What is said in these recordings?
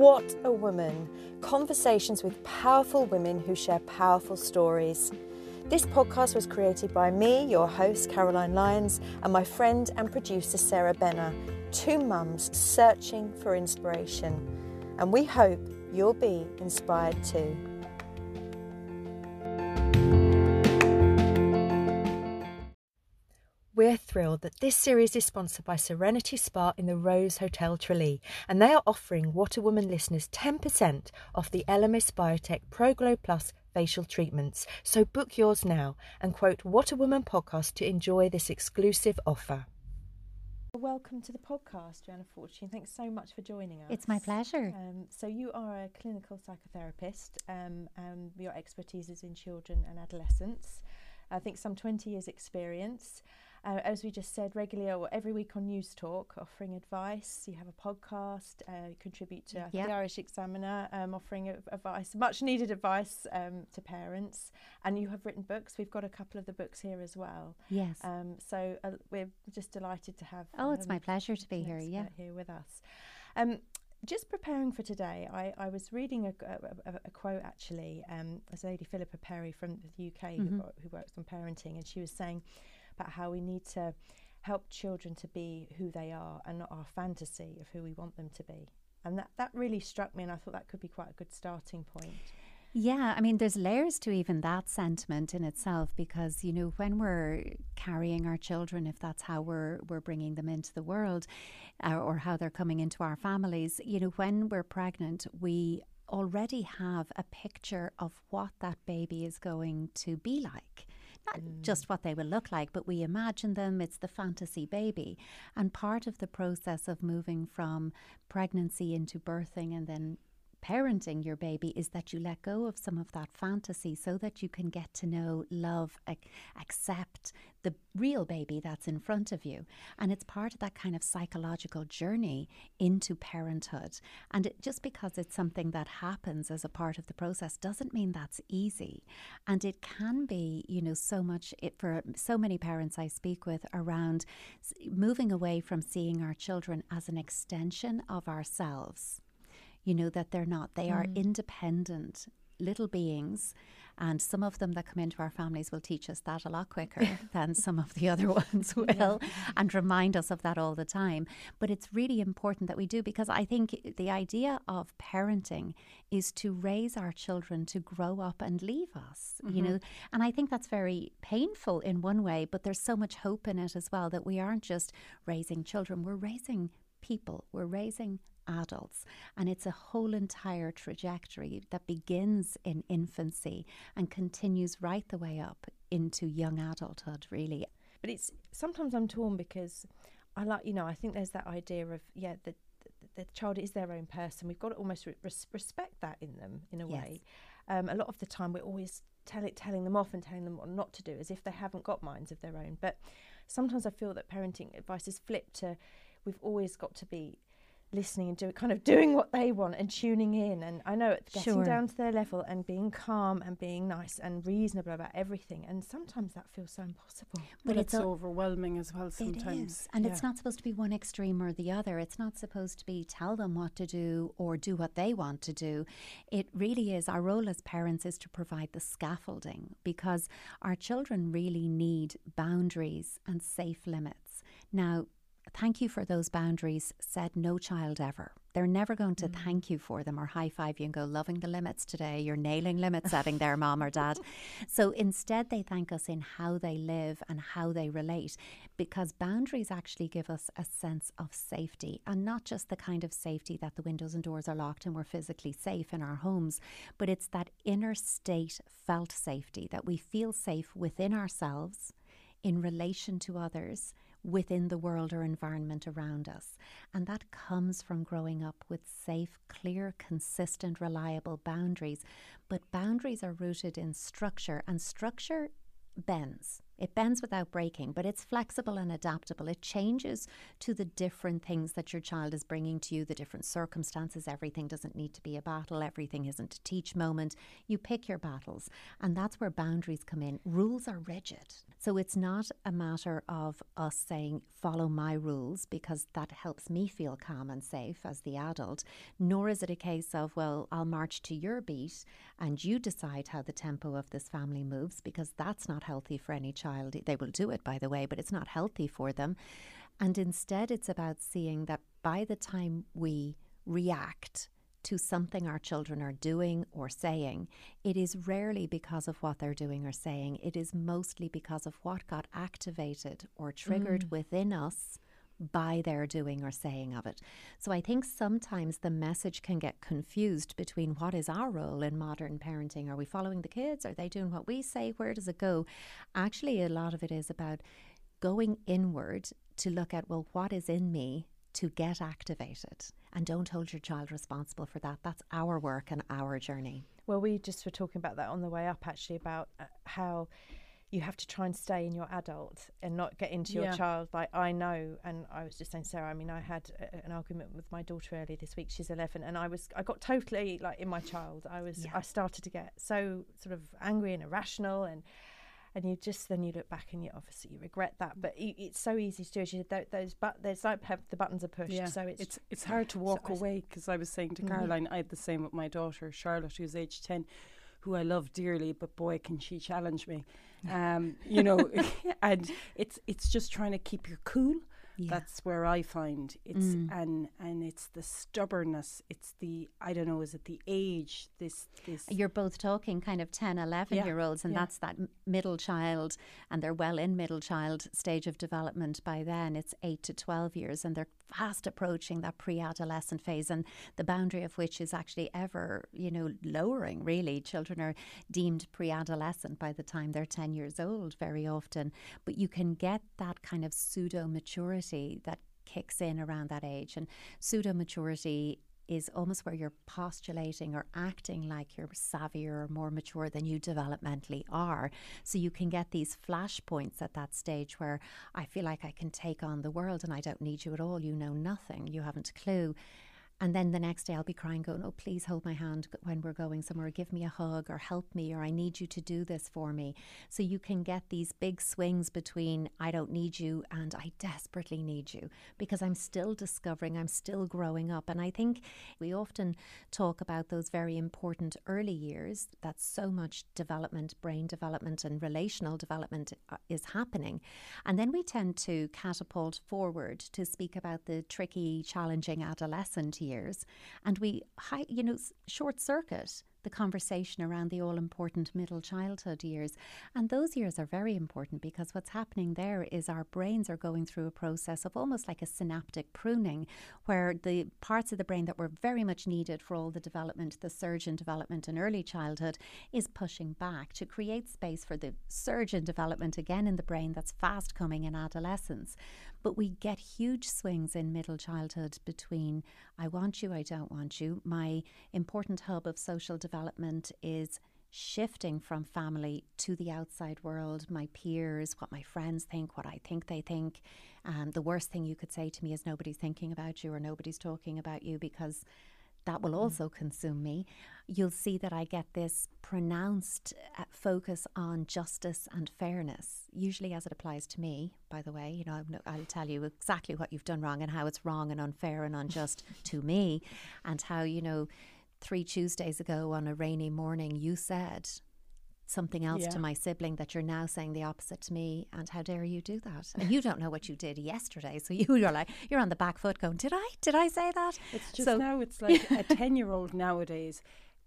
What a Woman conversations with powerful women who share powerful stories. This podcast was created by me, your host, Caroline Lyons, and my friend and producer, Sarah Benner, two mums searching for inspiration. And we hope you'll be inspired too. Thrilled that this series is sponsored by Serenity Spa in the Rose Hotel Tralee, and they are offering What a Woman listeners 10% off the Elemis Biotech ProGlow Plus facial treatments. So book yours now and quote What a Woman podcast to enjoy this exclusive offer. Welcome to the podcast, Joanna Fortune. Thanks so much for joining us. It's my pleasure. Um, so, you are a clinical psychotherapist. Um, um, your expertise is in children and adolescents. I think some 20 years' experience uh, as we just said, regularly or every week on Newstalk, offering advice. You have a podcast, uh, you contribute to yep. the Irish Examiner, um, offering advice, much needed advice um, to parents. And you have written books. We've got a couple of the books here as well. Yes. Um, so uh, we're just delighted to have. Oh, it's my um, pleasure to be here. Yeah, here with us. Um, just preparing for today, I, I was reading a, a, a quote actually. Um, as Lady Philippa Perry from the UK, mm-hmm. who, who works on parenting, and she was saying about how we need to help children to be who they are and not our fantasy of who we want them to be. And that, that really struck me, and I thought that could be quite a good starting point. Yeah, I mean, there's layers to even that sentiment in itself because you know when we're carrying our children, if that's how we're we're bringing them into the world, uh, or how they're coming into our families, you know, when we're pregnant, we already have a picture of what that baby is going to be like not mm. just what they will look like, but we imagine them. It's the fantasy baby. And part of the process of moving from pregnancy into birthing and then parenting your baby is that you let go of some of that fantasy so that you can get to know, love, ac- accept the real baby that's in front of you. And it's part of that kind of psychological journey into parenthood. And it, just because it's something that happens as a part of the process doesn't mean that's easy. And it can be, you know, so much it, for so many parents I speak with around moving away from seeing our children as an extension of ourselves you know, that they're not. They mm. are independent little beings. And some of them that come into our families will teach us that a lot quicker than some of the other ones will yeah. and remind us of that all the time. But it's really important that we do because I think the idea of parenting is to raise our children to grow up and leave us, mm-hmm. you know. And I think that's very painful in one way, but there's so much hope in it as well that we aren't just raising children, we're raising people, we're raising adults. And it's a whole entire trajectory that begins in infancy and continues right the way up into young adulthood, really. But it's sometimes I'm torn because I like, you know, I think there's that idea of, yeah, the, the, the child is their own person. We've got to almost re- respect that in them in a yes. way. Um, a lot of the time, we're always tell it, telling them off and telling them what not to do as if they haven't got minds of their own. But sometimes I feel that parenting advice is flipped to we've always got to be listening and doing kind of doing what they want and tuning in. And I know it's getting sure. down to their level and being calm and being nice and reasonable about everything. And sometimes that feels so impossible. But, it's, it's overwhelming as well sometimes it is. and yeah. it's not supposed to be one extreme or the other. It's not supposed to be tell them what to do or do what they want to do. It really is our role as parents is to provide the scaffolding because our children really need boundaries and safe limits. Now thank you for those boundaries said no child ever. They're never going to mm. thank you for them or high five you and go, loving the limits today. You're nailing limit setting there, mom or dad. So instead, they thank us in how they live and how they relate because boundaries actually give us a sense of safety and not just the kind of safety that the windows and doors are locked and we're physically safe in our homes, but it's that inner state felt safety that we feel safe within ourselves in relation to others within the world or environment around us. And that comes from growing up with safe, clear, consistent, reliable boundaries. But boundaries are rooted in structure, and structure bends. It bends without breaking, but it's flexible and adaptable. It changes to the different things that your child is bringing to you, the different circumstances. Everything doesn't need to be a battle, everything isn't a teach moment. You pick your battles, and that's where boundaries come in. Rules are rigid. So it's not a matter of us saying, follow my rules, because that helps me feel calm and safe as the adult, nor is it a case of, well, I'll march to your beat and you decide how the tempo of this family moves, because that's not healthy for any child. They will do it, by the way, but it's not healthy for them. And instead, it's about seeing that by the time we react, to something our children are doing or saying, it is rarely because of what they're doing or saying. It is mostly because of what got activated or triggered mm. within us by their doing or saying of it. So I think sometimes the message can get confused between what is our role in modern parenting. Are we following the kids? Are they doing what we say? Where does it go? Actually, a lot of it is about going inward to look at, well, what is in me to get activated and don't hold your child responsible for that. That's our work and our journey. Well, we just were talking about that on the way up actually about uh, how you have to try and stay in your adult and not get into your yeah. child. Like I know, and I was just saying, Sarah. I mean, I had a, an argument with my daughter earlier this week. She's eleven, and I was, I got totally like in my child. I was, yeah. I started to get so sort of angry and irrational, and and you just then you look back and you obviously you regret that but it's so easy to do as you those but there's like the buttons are pushed yeah. so it's it's, it's hard to walk so away because I was saying to mm-hmm. Caroline I had the same with my daughter Charlotte who's age 10 who I love dearly but boy can she challenge me um, you know and it's it's just trying to keep your cool yeah. That's where I find it's mm. and and it's the stubbornness. It's the I don't know. Is it the age? This this. You're both talking kind of 10, 11 yeah. year olds, and yeah. that's that middle child, and they're well in middle child stage of development by then. It's eight to twelve years, and they're fast approaching that pre-adolescent phase, and the boundary of which is actually ever you know lowering. Really, children are deemed pre-adolescent by the time they're ten years old very often, but you can get that kind of pseudo maturity maturity that kicks in around that age. And pseudo maturity is almost where you're postulating or acting like you're savvier or more mature than you developmentally are. So you can get these flashpoints at that stage where I feel like I can take on the world and I don't need you at all. You know nothing. You haven't a clue. And then the next day I'll be crying, going, Oh, please hold my hand when we're going somewhere, give me a hug or help me, or I need you to do this for me. So you can get these big swings between I don't need you and I desperately need you because I'm still discovering, I'm still growing up. And I think we often talk about those very important early years that so much development, brain development, and relational development uh, is happening. And then we tend to catapult forward to speak about the tricky, challenging adolescent years years, and we, you know, short circuit the conversation around the all important middle childhood years. And those years are very important because what's happening there is our brains are going through a process of almost like a synaptic pruning, where the parts of the brain that were very much needed for all the development, the surge in development in early childhood, is pushing back to create space for the surge in development again in the brain that's fast coming in adolescence. But we get huge swings in middle childhood between I want you, I don't want you. My important hub of social development is shifting from family to the outside world, my peers, what my friends think, what I think they think. Um, the worst thing you could say to me is nobody's thinking about you or nobody's talking about you because that will mm. also mm. consume me. You'll see that I get this pronounced uh, focus on justice and fairness, usually as it applies to me, by the way. You know, I'll tell you exactly what you've done wrong and how it's wrong and unfair and unjust to me, and how, you know, three Tuesdays ago on a rainy morning, you said, something else yeah. to my sibling that you're now saying the opposite to me and how dare you do that? And you don't know what you did yesterday so you are like you're on the back foot going did i? Did i say that? It's just so, now it's like a 10 year old nowadays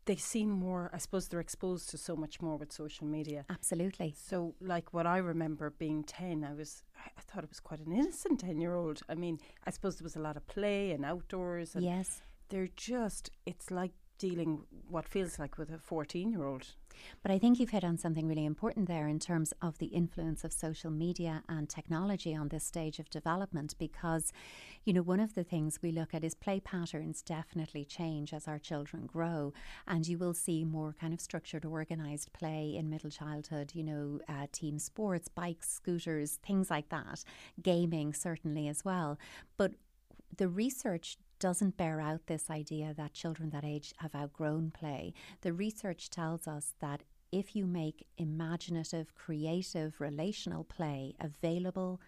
they seem more i suppose they're exposed to so much more with social media. Absolutely. So like what i remember being 10 i was i thought it was quite an innocent 10 year old i mean i suppose there was a lot of play and outdoors and yes. they're just it's like dealing what feels like with a 14 year old. But I think you've hit on something really important there in terms of the influence of social media and technology on this stage of development because, you know, one of the things we look at is play patterns definitely change as our children grow. And you will see more kind of structured, organised play in middle childhood, you know, uh, team sports, bikes, scooters, things like that, gaming certainly as well. But the research doesn't bear out this idea that children that age have outgrown play. The research tells us that if you make imaginative, creative, relational play available,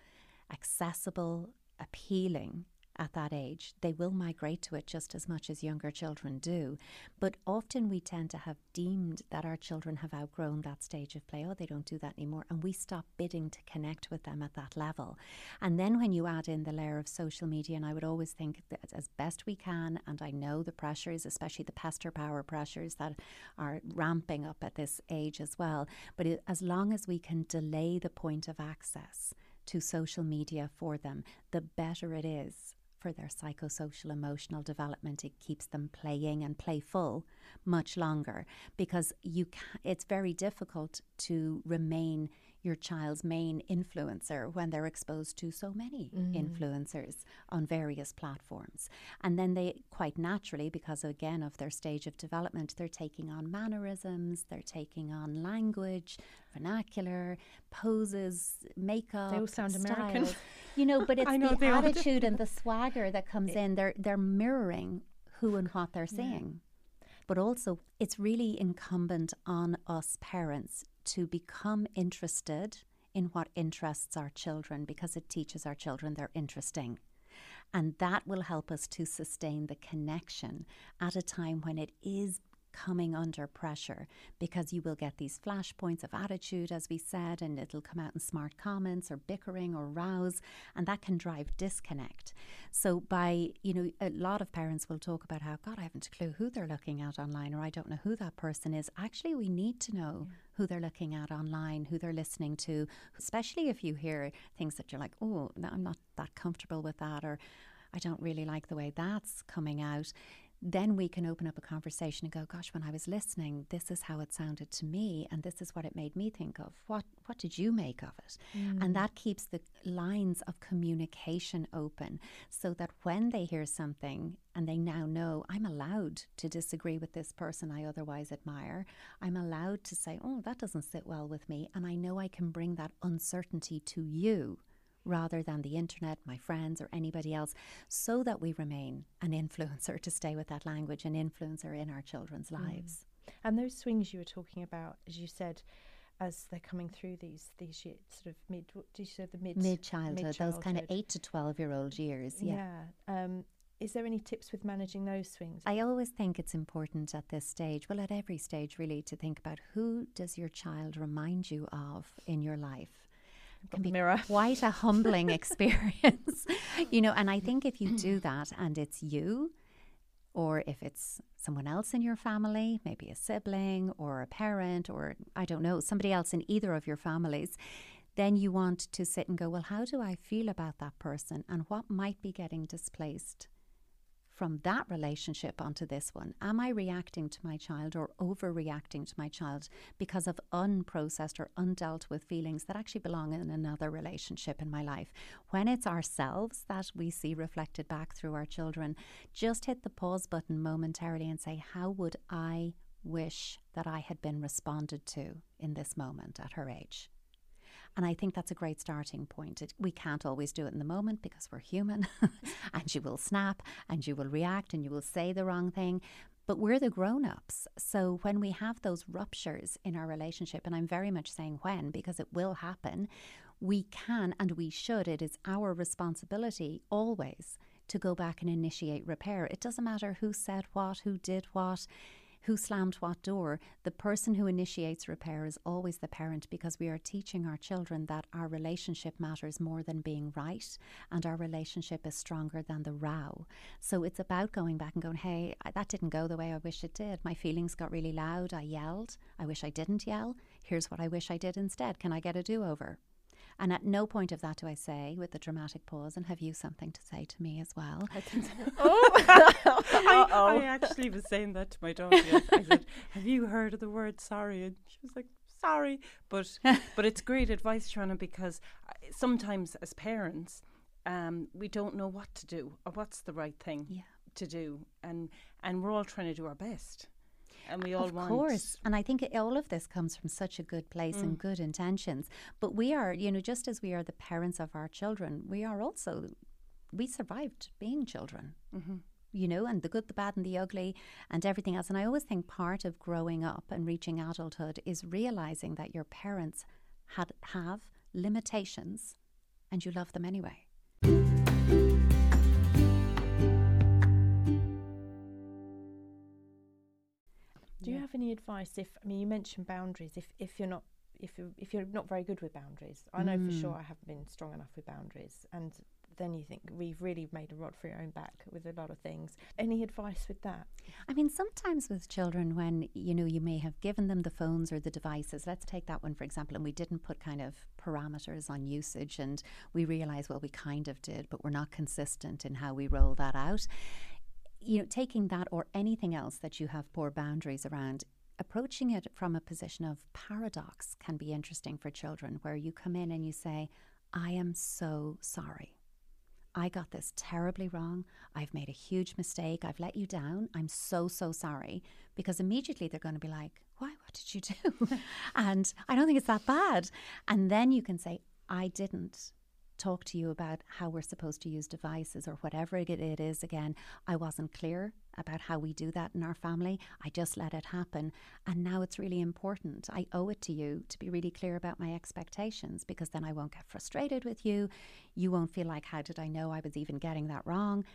accessible, appealing, at that age, they will migrate to it just as much as younger children do. But often we tend to have deemed that our children have outgrown that stage of play. Oh, they don't do that anymore. And we stop bidding to connect with them at that level. And then when you add in the layer of social media, and I would always think that as best we can, and I know the pressures, especially the pester power pressures that are ramping up at this age as well. But it, as long as we can delay the point of access, to social media for them, the better it is for their psychosocial emotional development. It keeps them playing and playful much longer because you ca- it's very difficult to remain your child's main influencer when they're exposed to so many mm. influencers on various platforms. And then they quite naturally, because again of their stage of development, they're taking on mannerisms, they're taking on language, vernacular, poses, makeup. They all sound styles. American. You know, but it's the attitude and the swagger that comes it, in. They're they're mirroring who and what they're seeing. Yeah. But also, it's really incumbent on us parents to become interested in what interests our children because it teaches our children they're interesting. And that will help us to sustain the connection at a time when it is coming under pressure because you will get these flashpoints of attitude, as we said, and it'll come out in smart comments or bickering or rows, and that can drive disconnect. So, by, you know, a lot of parents will talk about how, God, I haven't a clue who they're looking at online, or I don't know who that person is. Actually, we need to know. Yeah who they're looking at online, who they're listening to, especially if you hear things that you're like, oh, I'm not that comfortable with that, or I don't really like the way that's coming out then we can open up a conversation and go, gosh, when I was listening, this is how it sounded to me and this is what it made me think of. What what did you make of it? Mm. And that keeps the lines of communication open so that when they hear something and they now know I'm allowed to disagree with this person I otherwise admire, I'm allowed to say, "Oh, that doesn't sit well with me," and I know I can bring that uncertainty to you rather than the internet, my friends, or anybody else, so that we remain an influencer to stay with that language, an influencer in our children's mm. lives. And those swings you were talking about, as you said, as they're coming through these these years, sort of mid, what did you say the mid mid childhood, those kind of eight to twelve year old years. Yeah. yeah. Um, is there any tips with managing those swings? I always think it's important at this stage, well, at every stage really, to think about who does your child remind you of in your life can be mirror. quite a humbling experience, you know. And I think if you do mm. that and it's you, or if it's someone else in your family, maybe a sibling or a parent, or I don't know, somebody else in either of your families, then you want to sit and go, well, how do I feel about that person and what might be getting displaced? From that relationship onto this one? Am I reacting to my child or overreacting to my child because of unprocessed or undealt with feelings that actually belong in another relationship in my life? When it's ourselves that we see reflected back through our children, just hit the pause button momentarily and say, How would I wish that I had been responded to in this moment at her age? And I think that's a great starting point. It, we can't always do it in the moment because we're human and you will snap and you will react and you will say the wrong thing. But we're the grown ups. So when we have those ruptures in our relationship, and I'm very much saying when because it will happen, we can and we should. It is our responsibility always to go back and initiate repair. It doesn't matter who said what, who did what who slammed what door, the person who initiates repair is always the parent because we are teaching our children that our relationship matters more than being right and our relationship is stronger than the row. So it's about going back and going, hey, that didn't go the way I wish it did. My feelings got really loud. I yelled. I wish I didn't yell. Here's what I wish I did instead. Can I get a do over? And at no point of that do I say, with the dramatic pause, and have you something to say to me as well? oh, I, I, actually was saying that to my daughter. I said, "Have you heard of the word sorry?" And she was like, "Sorry," but but it's great advice, Trina, because uh, sometimes as parents, um, we don't know what to do or what's the right thing yeah. to do, and and we're all trying to do our best and we all of want. Of course, and I think all of this comes from such a good place mm. and good intentions. But we are, you know, just as we are the parents of our children, we are also we survived being children. Mm-hmm. you know, and the good, the bad, and the ugly, and everything else. And I always think part of growing up and reaching adulthood is realizing that your parents had have limitations, and you love them anyway. Advice if I mean you mentioned boundaries if if you're not if you if you're not very good with boundaries I know mm. for sure I haven't been strong enough with boundaries and then you think we've really made a rod for your own back with a lot of things. Any advice with that? I mean, sometimes with children, when you know you may have given them the phones or the devices. Let's take that one for example, and we didn't put kind of parameters on usage, and we realise well we kind of did, but we're not consistent in how we roll that out you know, taking that or anything else that you have poor boundaries around, approaching it from a position of paradox can be interesting for children, where you come in and you say, I am so sorry. I got this terribly wrong. I've made a huge mistake. I've let you down. I'm so, so sorry. Because immediately they're going to be like, Why? What did you do? and I don't think it's that bad. And then you can say, I didn't talk to you about how we're supposed to use devices or whatever it is. Again, I wasn't clear about how we do that in our family. I just let it happen. And now it's really important. I owe it to you to be really clear about my expectations because then I won't get frustrated with you. You won't feel like, how did I know I was even getting that wrong?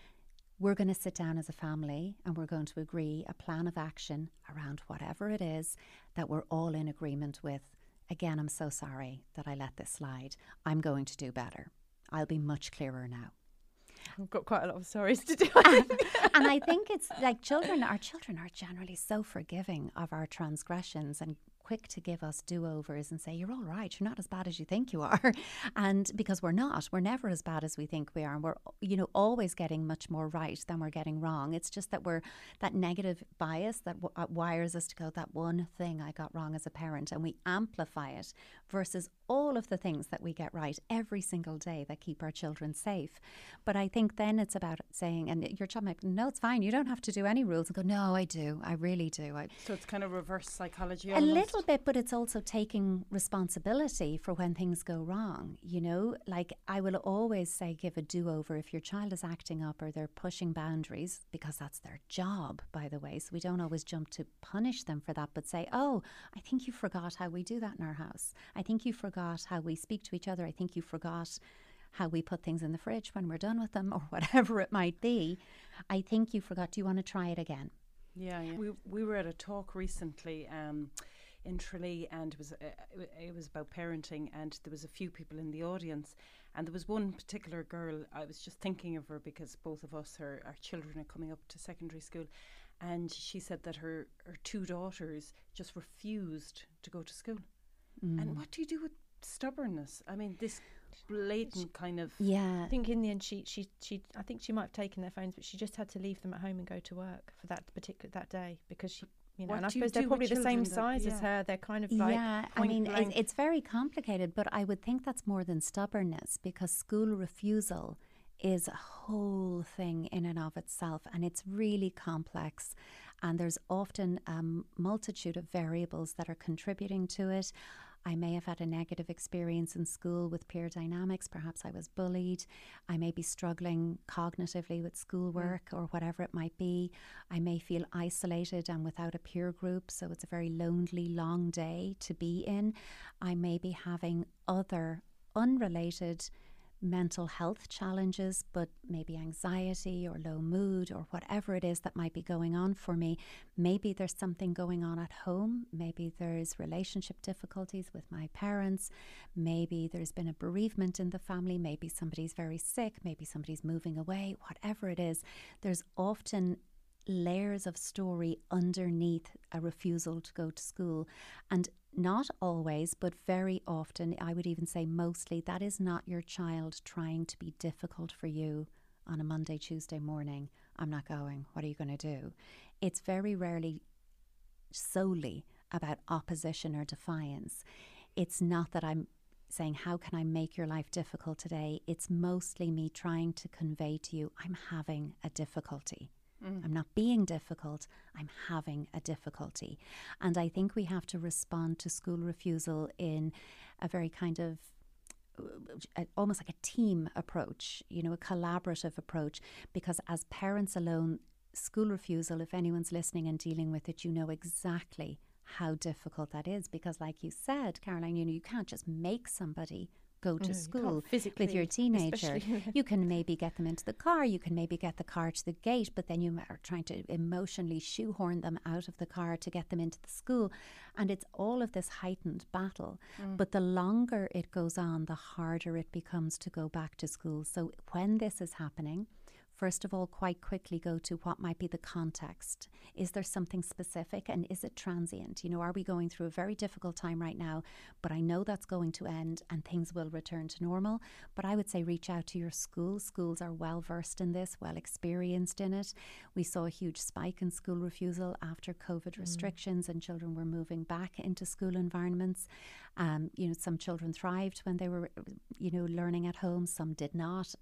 We're going to sit down as a family and we're going to agree a plan of action around whatever it is that we're all in agreement with Again, I'm so sorry that I let this slide. I'm going to do better. I'll be much clearer now. I've got quite a lot of stories to do. and I think it's like children, our children are generally so forgiving of our transgressions and quick to give us do overs and say, You're all right, you're not as bad as you think you are. and because we're not, we're never as bad as we think we are. And we're, you know, always getting much more right than we're getting wrong. It's just that we're that negative bias that w- uh, wires us to go, That one thing I got wrong as a parent, and we amplify it versus all of the things that we get right every single day that keep our children safe. But I think then it's about saying, and your child might, no, it's fine. You don't have to do any rules. And go, no, I do. I really do. I, so it's kind of reverse psychology. A. little bit, but it's also taking responsibility for when things go wrong. You know, like I will always say, give a do over if your child is acting up or they're pushing boundaries, because that's their job, by the way. So we don't always jump to punish them for that, but say, oh, I think you forgot how we do that in our house. I think you forgot forgot how we speak to each other. I think you forgot how we put things in the fridge when we're done with them or whatever it might be. I think you forgot. Do you want to try it again? Yeah, yeah. We, we were at a talk recently um, in Tralee and it was, uh, it was about parenting and there was a few people in the audience and there was one particular girl, I was just thinking of her because both of us, are, our children are coming up to secondary school and she said that her, her two daughters just refused to go to school. Mm. And what do you do with stubbornness. I mean, this blatant kind of yeah. I think in the end, she she she I think she might have taken their phones, but she just had to leave them at home and go to work for that particular that day because she. You know, what and I suppose they're probably the same size yeah. as her. They're kind of like yeah. I mean, it's, it's very complicated, but I would think that's more than stubbornness because school refusal is a whole thing in and of itself, and it's really complex. And there's often a multitude of variables that are contributing to it. I may have had a negative experience in school with peer dynamics. Perhaps I was bullied. I may be struggling cognitively with schoolwork mm. or whatever it might be. I may feel isolated and without a peer group, so it's a very lonely, long day to be in. I may be having other unrelated mental health challenges, but maybe anxiety or low mood or whatever it is that might be going on for me. Maybe there's something going on at home. Maybe there's relationship difficulties with my parents. Maybe there's been a bereavement in the family. Maybe somebody's very sick. Maybe somebody's moving away. Whatever it is, there's often layers of story underneath a refusal to go to school. And not always, but very often, I would even say mostly, that is not your child trying to be difficult for you on a Monday, Tuesday morning. I'm not going. What are you going to do? It's very rarely solely about opposition or defiance. It's not that I'm saying, How can I make your life difficult today? It's mostly me trying to convey to you, I'm having a difficulty. Mm. I'm not being difficult, I'm having a difficulty. And I think we have to respond to school refusal in a very kind of almost like a team approach, you know, a collaborative approach, because as parents alone, school refusal, if anyone's listening and dealing with it, you know exactly how difficult that is. Because, like you said, Caroline, you know, you can't just make somebody go to no, school with your teenager. you can maybe get them into the car, you can maybe get the car to the gate, but then you are trying to emotionally shoehorn them out of the car to get them into the school. And it's all of this heightened battle. Mm. But the longer it goes on, the harder it becomes to go back to school. So when this is happening, first of all, quite quickly go to what might be the context. Is there something specific and is it transient? You know, are we going through a very difficult time right now, but I know that's going to end and things will return to normal? But I would say reach out to your school. Schools are well versed in this, well experienced in it. We saw a huge spike in school refusal after COVID mm. restrictions and children were moving back into school environments. Um, you know, some children thrived when they were, you know, learning at home, some did not.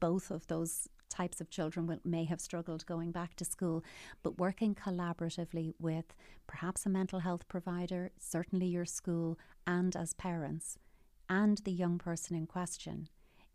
Both of those types of children will, may have struggled going back to school, but working collaboratively with perhaps a mental health provider, certainly your school, and as parents, and the young person in question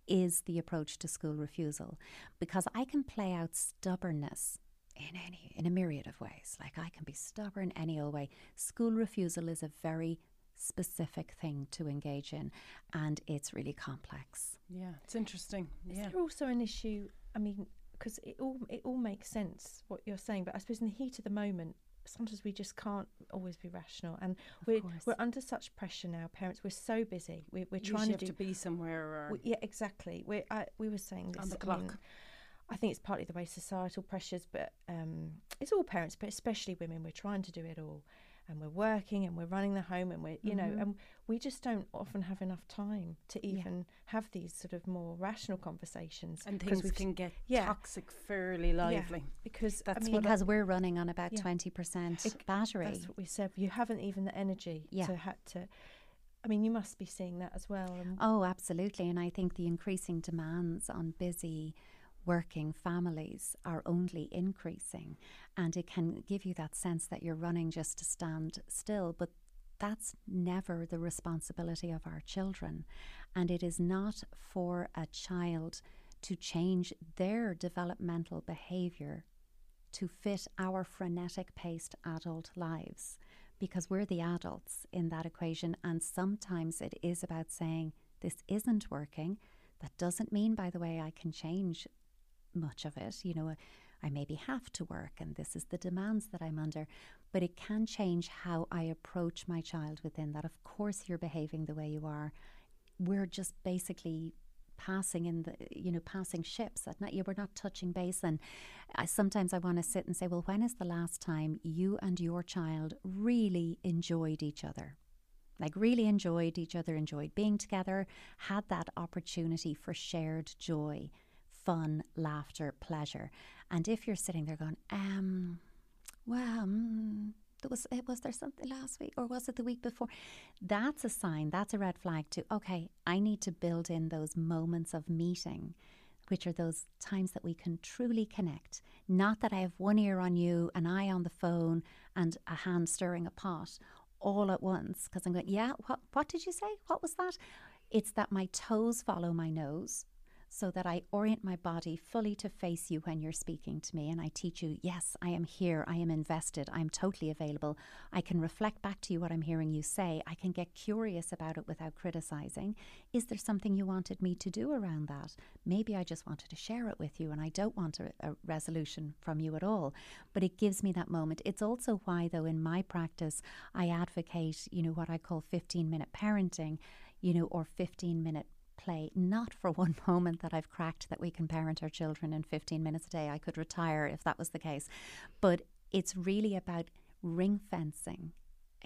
is the approach to school refusal because I can play out stubbornness in any in a myriad of ways. Like I can be stubborn any old way. School refusal is a very specific thing to engage in and it's really complex. Yeah, it's interesting. Is yeah. there also an issue I mean, because it all it all makes sense what you're saying, but I suppose in the heat of the moment, sometimes we just can't always be rational, and we're we're under such pressure now. Parents, we're so busy. We, we're you trying to, do, to be somewhere. Or we, yeah, exactly. We we were saying this on the I clock. Mean, I think it's partly the way societal pressures, but um, it's all parents, but especially women. We're trying to do it all and we're working and we're running the home and we're you mm-hmm. know and we just don't often have enough time to even yeah. have these sort of more rational conversations and things we can get yeah. toxic fairly lively yeah, because that's I mean, because we're running on about 20% it, battery that's what we said you haven't even the energy yeah. to have to I mean, you must be seeing that as well. oh, absolutely. And I think the increasing demands on busy working families are only increasing. And it can give you that sense that you're running just to stand still. But that's never the responsibility of our children. And it is not for a child to change their developmental behaviour to fit our frenetic paced adult lives because we're the adults in that equation. And sometimes it is about saying, This isn't working. That doesn't mean, by the way, I can change much of it. You know, uh, I maybe have to work and this is the demands that I'm under, but it can change how I approach my child within that. Of course, you're behaving the way you are. We're just basically passing in the you know passing ships at night. We're not touching base, and I, sometimes I want to sit and say, well, when is the last time you and your child really enjoyed each other? Like really enjoyed each other, enjoyed being together, had that opportunity for shared joy fun, laughter, pleasure. And if you're sitting there going, um, well, mm, was eh, was there something last week or was it the week before? That's a sign. That's a red flag to okay. I need to build in those moments of meeting, which are those times that we can truly connect. Not that I have one ear on you, an eye on the phone, and a hand stirring a pot all at once because I'm going. Yeah, what what did you say? What was that? It's that my toes follow my nose so that I orient my body fully to face you when you're speaking to me. And I teach you, yes, I am here, I am invested, I am totally available. I can reflect back to you what I'm hearing you say. I can get curious about it without criticizing. Is there something you wanted me to do around that? Maybe I just wanted to share it with you and I don't want a, a resolution from you at all. But it gives me that moment. It's also why, though, in my practice, I advocate, you know, what I call 15 minute parenting, you know, or 15 minute play, not for one moment that I've cracked that we can parent our children in 15 minutes a day. I could retire if that was the case. But it's really about ring fencing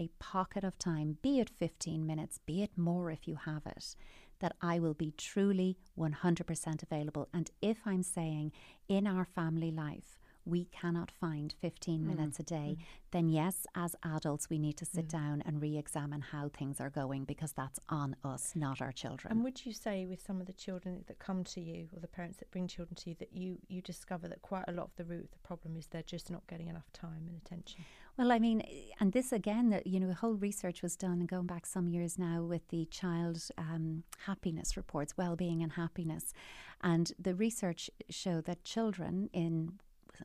a pocket of time, be it 15 minutes, be it more if you have it, that I will be truly 100% available. And if I'm saying in our family life, we cannot find 15 mm. minutes a day, mm. then yes, as adults, we need to sit mm. down and re examine how things are going because that's on us, not our children. And would you say, with some of the children that come to you or the parents that bring children to you, that you, you discover that quite a lot of the root of the problem is they're just not getting enough time and attention? Well, I mean, and this again, you know, the whole research was done and going back some years now with the child um, happiness reports, well-being and happiness, and the research showed that children in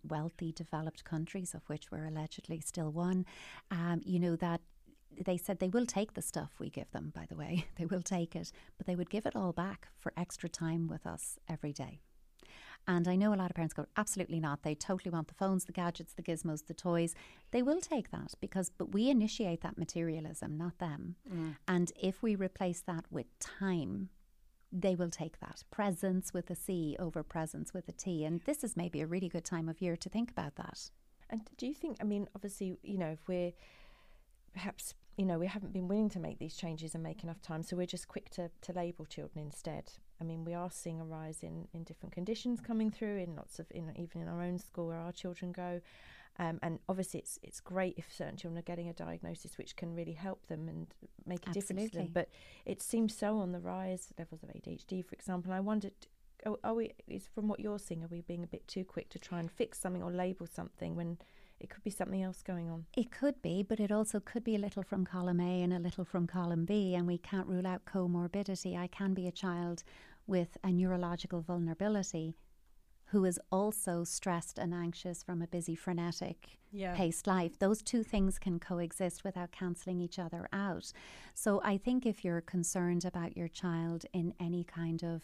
wealthy developed countries, of which we're allegedly still one, um, you know that they said they will take the stuff we give them. By the way, they will take it, but they would give it all back for extra time with us every day. And I know a lot of parents go, absolutely not. They totally want the phones, the gadgets, the gizmos, the toys. They will take that because, but we initiate that materialism, not them. Mm. And if we replace that with time, they will take that. Presence with a C over presence with a T. And this is maybe a really good time of year to think about that. And do you think, I mean, obviously, you know, if we're perhaps you know, we haven't been willing to make these changes and make enough time, so we're just quick to, to label children instead. I mean, we are seeing a rise in, in different conditions coming through in lots of, in, even in our own school where our children go. Um, and obviously, it's it's great if certain children are getting a diagnosis which can really help them and make a Absolutely. difference to them. But it seems so on the rise, levels of ADHD, for example. And I wondered, are, are we, is from what you're seeing, are we being a bit too quick to try and fix something or label something when it could be something else going on. It could be, but it also could be a little from column A and a little from column B, and we can't rule out comorbidity. I can be a child with a neurological vulnerability who is also stressed and anxious from a busy, frenetic, yeah. paced life. Those two things can coexist without cancelling each other out. So I think if you're concerned about your child in any kind of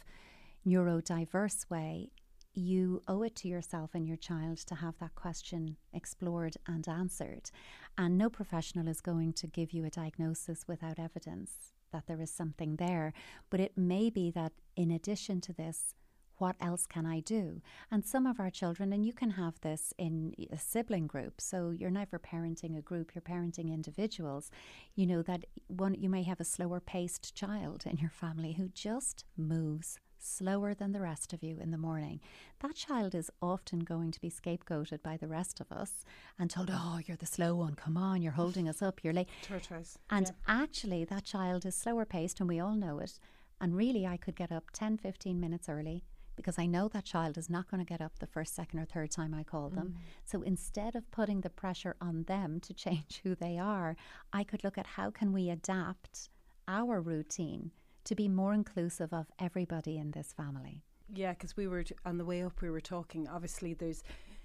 neurodiverse way, you owe it to yourself and your child to have that question explored and answered. And no professional is going to give you a diagnosis without evidence that there is something there. But it may be that in addition to this, what else can I do? And some of our children, and you can have this in a sibling group. So you're never parenting a group, you're parenting individuals. You know that one you may have a slower paced child in your family who just moves slower than the rest of you in the morning, that child is often going to be scapegoated by the rest of us and told, Oh, you're the slow one, come on, you're holding us up, you're late. Tortoise. And yeah. actually, that child is slower paced, and we all know it. And really, I could get up 10, 15 minutes early because I know that child is not going to get up the first, second, or third time I call them. Mm. So instead of putting the pressure on them to change who they are, I could look at how can we adapt our routine to be more inclusive of everybody in this family. Yeah, because we were t- on the way up, we were talking. Obviously, there's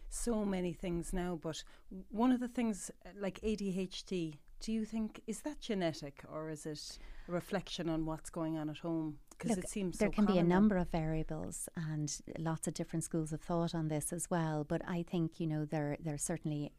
so many things now, but one of the things uh, like ADHD, do you think is that genetic or is it a reflection on what's going on at home? Because it seems there so can be a number of variables and lots of different schools of thought on this as well. But I think you know there there certainly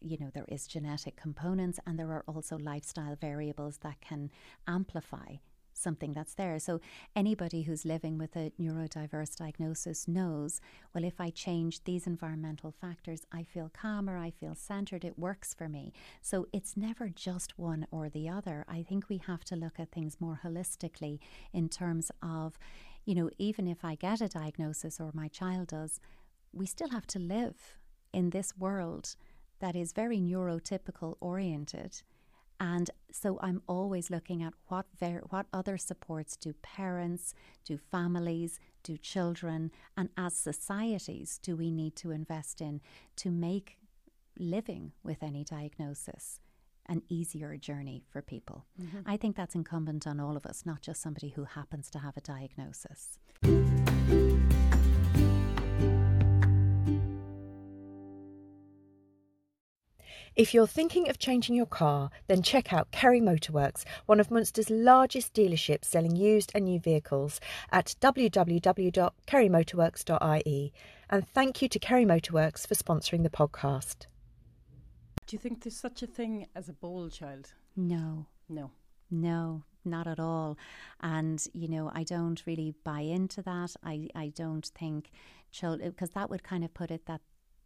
you know there is genetic components and there are also lifestyle variables that can amplify something that's there. So anybody who's living with a neurodiverse diagnosis knows, well, if I change these environmental factors, I feel calmer, I feel centered, it works for me. So it's never just one or the other. I think we have to look at things more holistically in terms of, you know, even if I get a diagnosis or my child does, we still have to live in this world that is very neurotypical oriented and so I'm always looking at what ver- what other supports do parents, do families, do children, and as societies do we need to invest in to make living with any diagnosis an easier journey for people. Mm-hmm. I think that's incumbent on all of us, not just somebody who happens to have a diagnosis. If you're thinking of changing your car, then check out Kerry Motorworks, one of Munster's largest dealerships selling used and new vehicles at www.kerrymotorworks.ie. And thank you to Kerry Motorworks for sponsoring the podcast. Do you think there's such a thing as a bold child? No. No. No, not at all. And, you know, I don't really buy into that. I, I don't think children, because that would kind of put it that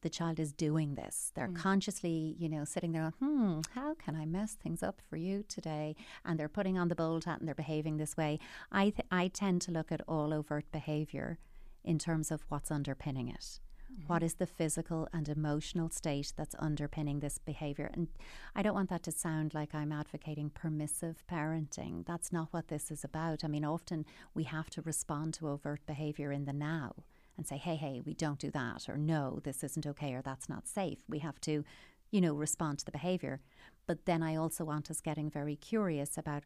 the child is doing this. They're mm. consciously, you know, sitting there, hmm, how can I mess things up for you today? And they're putting on the bold hat and they're behaving this way. I, th- I tend to look at all overt behaviour in terms of what's underpinning it. Mm-hmm. What is the physical and emotional state that's underpinning this behavior? And I don't want that to sound like I'm advocating permissive parenting. That's not what this is about. I mean, often we have to respond to overt behavior in the now and say, hey, hey, we don't do that, or no, this isn't okay, or that's not safe. We have to, you know, respond to the behavior. But then I also want us getting very curious about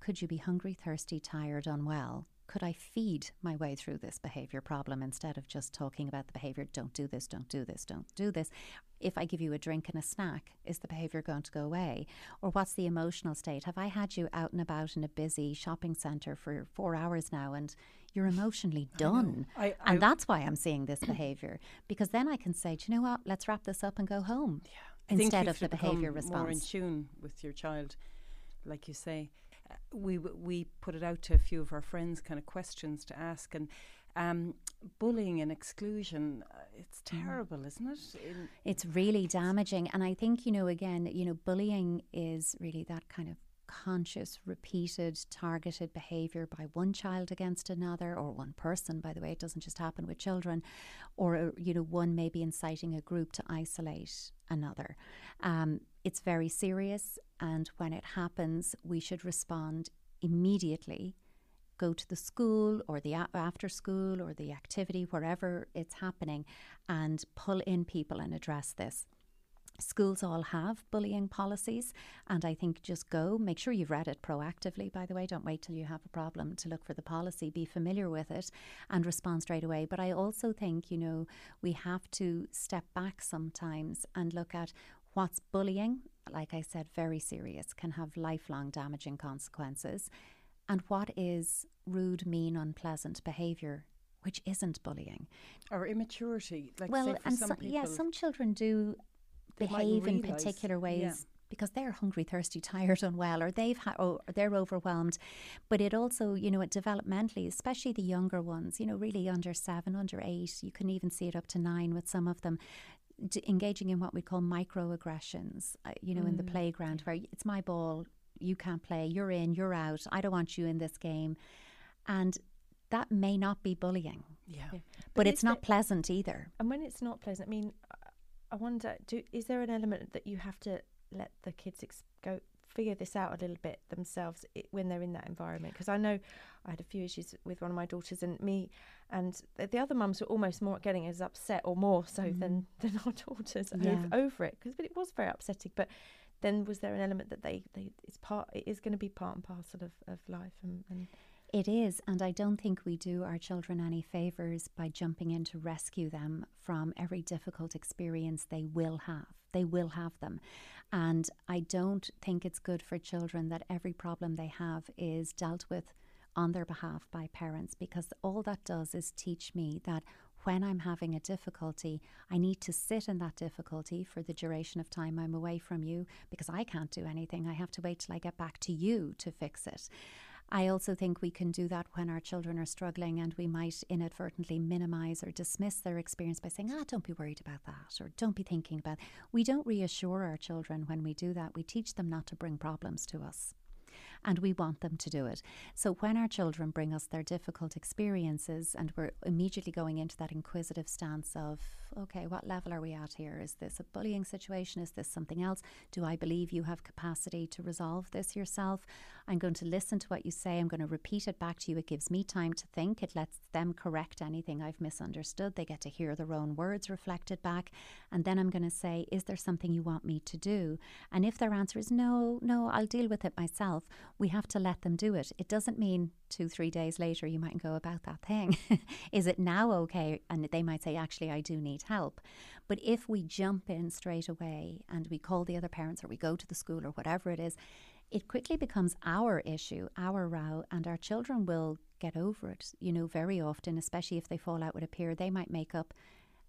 could you be hungry, thirsty, tired, unwell? Could I feed my way through this behavior problem instead of just talking about the behavior? Don't do this, don't do this, don't do this. If I give you a drink and a snack, is the behavior going to go away? Or what's the emotional state? Have I had you out and about in a busy shopping centre for four hours now and you're emotionally done? I I, and that's why I'm seeing this behavior. Because then I can say, do you know what? Let's wrap this up and go home. Yeah. Instead of the behavior response. More in tune with your child, like you say we we put it out to a few of our friends, kind of questions to ask, and um, bullying and exclusion. Uh, it's mm. terrible, mm. isn't it? In it's really damaging, and I think you know again, you know, bullying is really that kind of conscious, repeated, targeted behaviour by one child against another, or one person. By the way, it doesn't just happen with children, or you know, one may be inciting a group to isolate another. Um, it's very serious, and when it happens, we should respond immediately. Go to the school or the after school or the activity, wherever it's happening, and pull in people and address this. Schools all have bullying policies, and I think just go. Make sure you've read it proactively, by the way. Don't wait till you have a problem to look for the policy. Be familiar with it and respond straight away. But I also think, you know, we have to step back sometimes and look at what's bullying. Like I said, very serious, can have lifelong damaging consequences. And what is rude, mean, unpleasant behaviour which isn't bullying or immaturity. Like well, and some, yeah, some children do behave in particular ways. Yeah. Because they're hungry, thirsty, tired, unwell, or they've ha- or they're overwhelmed, but it also, you know, it developmentally, especially the younger ones, you know, really under seven, under eight, you can even see it up to nine with some of them, d- engaging in what we call microaggressions, uh, you know, mm. in the mm. playground where it's my ball, you can't play, you're in, you're out, I don't want you in this game, and that may not be bullying. Yeah, yeah. but, but it's not pleasant either. And when it's not pleasant, I mean, I wonder, do is there an element that you have to let the kids ex- go figure this out a little bit themselves when they're in that environment? Because I know I had a few issues with one of my daughters and me, and the, the other mums were almost more getting as upset or more so mm. than than our daughters yeah. over, over it. Because but it was very upsetting, but then was there an element that they, they it's part it is going to be part and parcel of, of life and, and it is, and I don't think we do our children any favours by jumping in to rescue them from every difficult experience they will have. They will have them. And I don't think it's good for children that every problem they have is dealt with on their behalf by parents because all that does is teach me that when I'm having a difficulty, I need to sit in that difficulty for the duration of time I'm away from you because I can't do anything. I have to wait till I get back to you to fix it. I also think we can do that when our children are struggling and we might inadvertently minimize or dismiss their experience by saying, ah, don't be worried about that or don't be thinking about. It. We don't reassure our children when we do that. We teach them not to bring problems to us and we want them to do it. So when our children bring us their difficult experiences and we're immediately going into that inquisitive stance of, okay, what level are we at here? Is this a bullying situation? Is this something else? Do I believe you have capacity to resolve this yourself? I'm going to listen to what you say. I'm going to repeat it back to you. It gives me time to think. It lets them correct anything I've misunderstood. They get to hear their own words reflected back. And then I'm going to say, is there something you want me to do? And if their answer is no, no, I'll deal with it myself, we have to let them do it. It doesn't mean two, three days later you might go about that thing. Is it now okay? And they might say, actually, I do need help. But if we jump in straight away and we call the other parents or we go to the school or whatever it is, it quickly becomes our issue, our row, and our children will get over it. You know, very often, especially if they fall out with a peer, they might make up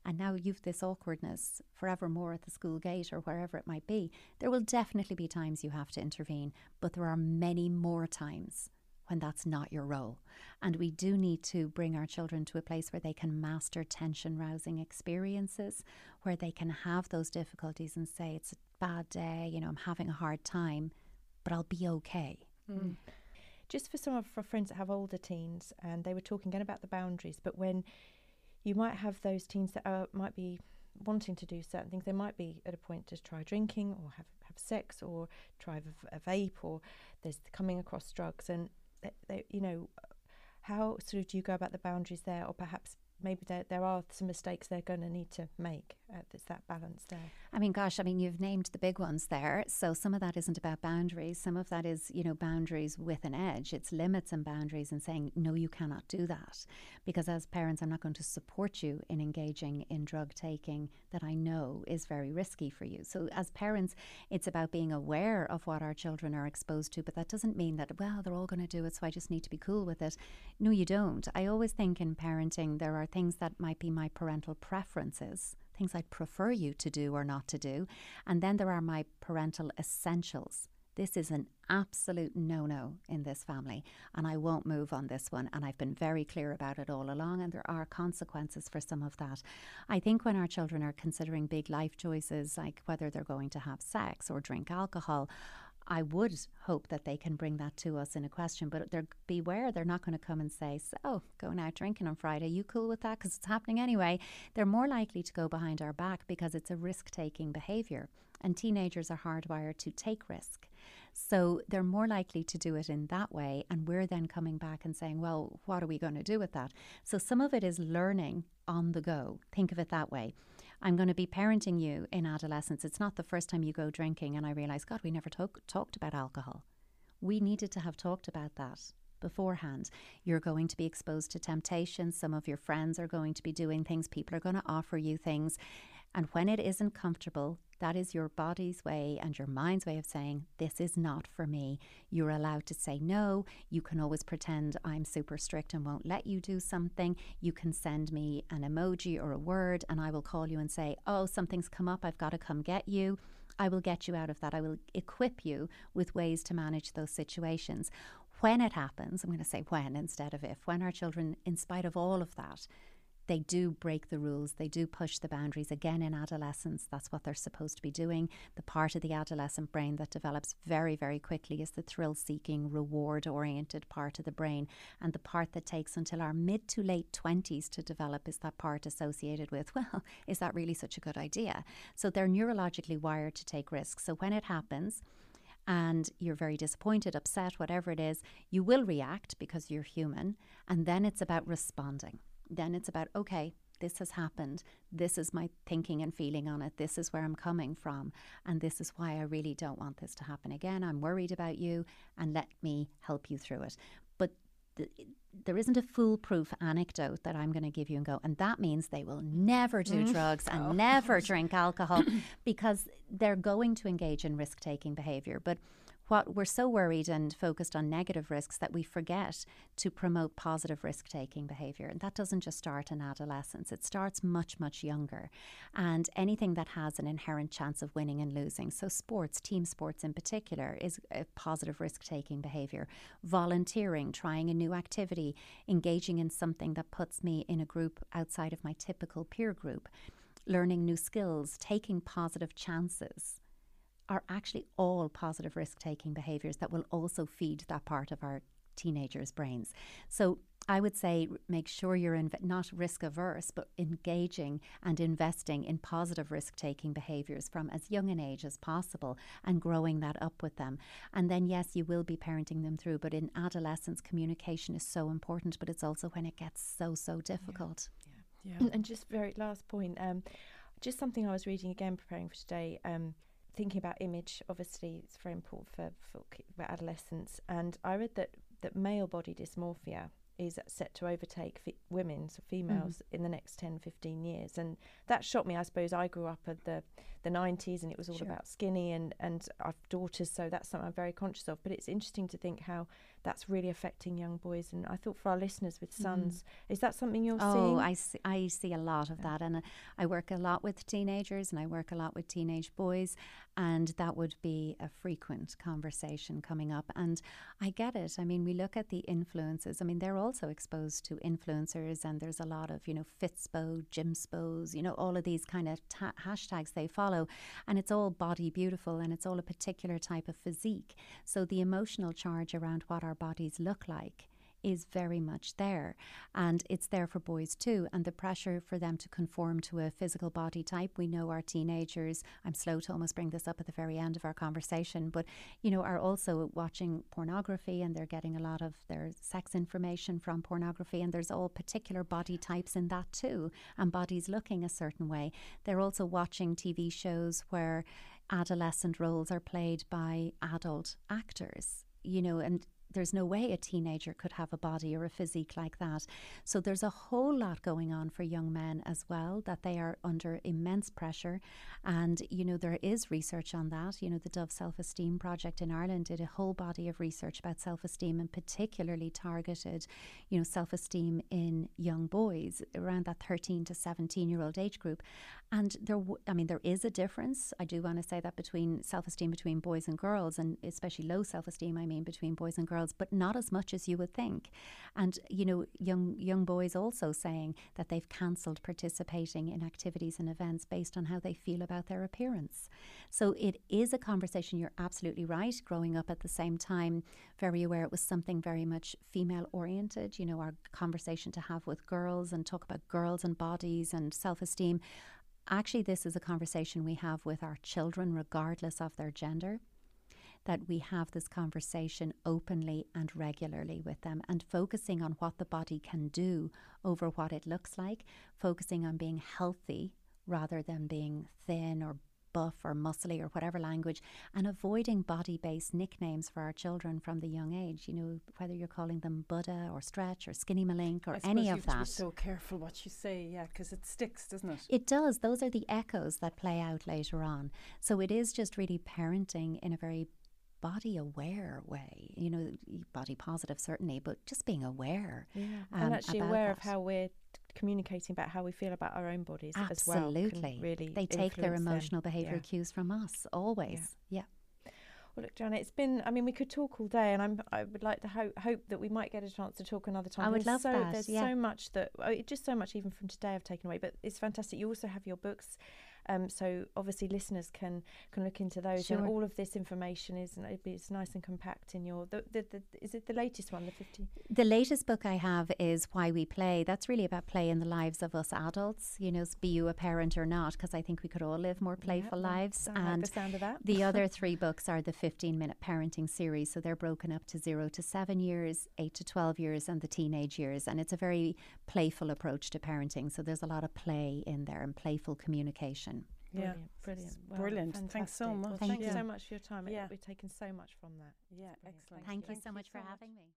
and now you've this awkwardness forevermore at the school gate or wherever it might be, there will definitely be times you have to intervene, but there are many more times when that's not your role. And we do need to bring our children to a place where they can master tension rousing experiences, where they can have those difficulties and say, it's a bad day, you know, I'm having a hard time, but I'll be okay. Mm. Just for some of our friends that have older teens, and they were talking again about the boundaries, but when you might have those teens that are, might be wanting to do certain things. They might be at a point to try drinking or have, have sex or try a, vape or there's coming across drugs and they, they, you know how sort of do you go about the boundaries there or perhaps maybe there, there are some mistakes they're going to need to make. Uh, there's that balance there. I mean, gosh, I mean, you've named the big ones there. So some of that isn't about boundaries. Some of that is, you know, boundaries with an edge. It's limits and boundaries and saying, no, you cannot do that. Because as parents, I'm not going to support you in engaging in drug taking that I know is very risky for you. So as parents, it's about being aware of what our children are exposed to. But that doesn't mean that, well, they're all going to do it, so I just need to be cool with it. No, you don't. I always think in parenting, there are things that might be my parental preferences, things I'd prefer you to do or not to do. And then there are my parental essentials. This is an absolute no no in this family, and I won't move on this one. And I've been very clear about it all along, and there are consequences for some of that. I think when our children are considering big life choices, like whether they're going to have sex or drink alcohol, I would hope that they can bring that to us in a question, but they're beware they're not going to come and say, "So, going out drinking on Friday, you cool with that?" Because it's happening anyway. They're more likely to go behind our back because it's a risk-taking behaviour, and teenagers are hardwired to take risk. So they're more likely to do it in that way, and we're then coming back and saying, "Well, what are we going to do with that?" So some of it is learning on the go. Think of it that way. I'm going to be parenting you in adolescence. It's not the first time you go drinking and I realize, God, we never talk, talked about alcohol. We needed to have talked about that beforehand. You're going to be exposed to temptation. Some of your friends are going to be doing things. People are going to offer you things. And when it isn't comfortable, that is your body's way and your mind's way of saying, This is not for me. You're allowed to say no. You can always pretend I'm super strict and won't let you do something. You can send me an emoji or a word, and I will call you and say, Oh, something's come up. I've got to come get you. I will get you out of that. I will equip you with ways to manage those situations. When it happens, I'm going to say when instead of if, when our children, in spite of all of that, they do break the rules, they do push the boundaries. Again, in adolescence, that's what they're supposed to be doing. The part of the adolescent brain that develops very, very quickly is the thrill seeking, reward oriented part of the brain. And the part that takes until our mid to late 20s to develop is that part associated with, well, is that really such a good idea? So they're neurologically wired to take risks. So when it happens, and you're very disappointed, upset, whatever it is, you will react because you're human. And then it's about responding then it's about, okay, this has happened. This is my thinking and feeling on it. This is where I'm coming from. And this is why I really don't want this to happen again. I'm worried about you and let me help you through it. But th- there isn't a foolproof anecdote that I'm going to give you and go, and that means they will never do mm. drugs and oh. never drink alcohol because they're going to engage in risk taking behavior. But what we're so worried and focused on negative risks that we forget to promote positive risk taking behavior. And that doesn't just start in adolescence, it starts much, much younger. And anything that has an inherent chance of winning and losing, so sports, team sports in particular, is a positive risk taking behavior. Volunteering, trying a new activity, engaging in something that puts me in a group outside of my typical peer group. Learning new skills, taking positive chances, are actually all positive risk taking behaviours that will also feed that part of our teenagers' brains. So I would say make sure you're inv- not risk averse, but engaging and investing in positive risk taking behaviours from as young an age as possible and growing that up with them. And then, yes, you will be parenting them through, but in adolescence, communication is so important, but it's also when it gets so, so difficult. Yeah. yeah. yeah. And just very last point, um, just something I was reading again preparing for today. Um, thinking about image, obviously, it's very important for, for, for adolescents. And I read that, that male body dysmorphia is set to overtake fe- women, so females, mm. in the next 10, 15 years. And that shocked me. I suppose I grew up at the, the 90s and it was all sure. about skinny, and, and I've daughters, so that's something I'm very conscious of. But it's interesting to think how that's really affecting young boys. And I thought for our listeners with sons, mm. is that something you're oh, seeing? Oh, I see, I see a lot of that. And uh, I work a lot with teenagers and I work a lot with teenage boys. And that would be a frequent conversation coming up. And I get it. I mean, we look at the influences. I mean, they're also exposed to influencers, and there's a lot of, you know, Fitspo, Gymspos, you know, all of these kind of ta- hashtags they follow. And it's all body beautiful and it's all a particular type of physique. So the emotional charge around what our bodies look like is very much there. And it's there for boys too. And the pressure for them to conform to a physical body type. We know our teenagers, I'm slow to almost bring this up at the very end of our conversation, but, you know, are also watching pornography and they're getting a lot of their sex information from pornography. And there's all particular body types in that too, and bodies looking a certain way. They're also watching TV shows where adolescent roles are played by adult actors you know, and there's no way a teenager could have a body or a physique like that. So there's a whole lot going on for young men as well that they are under immense pressure. And, you know, there is research on that. You know, the Dove Self Esteem Project in Ireland did a whole body of research about self esteem and particularly targeted, you know, self esteem in young boys around that 13 to 17 year old age group. And there, w- I mean, there is a difference. I do want to say that between self esteem between boys and girls, and especially low self esteem, I mean, between boys and girls, but not as much as you would think. And you know, young young boys also saying that they've cancelled participating in activities and events based on how they feel about their appearance. So it is a conversation. You're absolutely right. Growing up at the same time, very aware it was something very much female oriented. You know, our conversation to have with girls and talk about girls and bodies and self esteem actually, this is a conversation we have with our children, regardless of their gender. That we have this conversation openly and regularly with them and focusing on what the body can do over what it looks like, focusing on being healthy rather than being thin or buff or muscly or whatever language, and avoiding body based nicknames for our children from the young age. You know, whether you're calling them Buddha or Stretch or Skinny Malink or any of that. so careful what you say, yeah, because it sticks, doesn't it? It does. Those are the echoes that play out later on. So it is just really parenting in a very body aware way, you know, body positive certainly, but just being aware. Yeah. Um, and actually aware that. of how we're communicating about how we feel about our own bodies Absolutely. as well. Really, they take their emotional behaviour yeah. cues from us always. Yeah. yeah. Well, look, Joanna, it's been. I mean, we could talk all day, and I'm. I would like to hope hope that we might get a chance to talk another time. I would there's love so, that. There's yeah. so much that, oh, just so much even from today I've taken away. But it's fantastic. You also have your books um, so obviously listeners can can look into those, sure. and all of this information is it's nice and compact in your. The, the, the, is it the latest one, the fifty? The latest book I have is Why We Play. That's really about play in the lives of us adults. You know, be you a parent or not, because I think we could all live more playful yeah, lives. and like the sound of that. the other three books are the fifteen minute parenting series. So they're broken up to zero to seven years, eight to twelve years, and the teenage years. And it's a very playful approach to parenting. So there's a lot of play in there and playful communication. Yeah, brilliant. Well, brilliant. Fantastic. Thanks so much. Well, thank you so much for your time. Yeah. We've taken so much from that. Yeah, excellent. Thank, thank you so much you for so having much. me.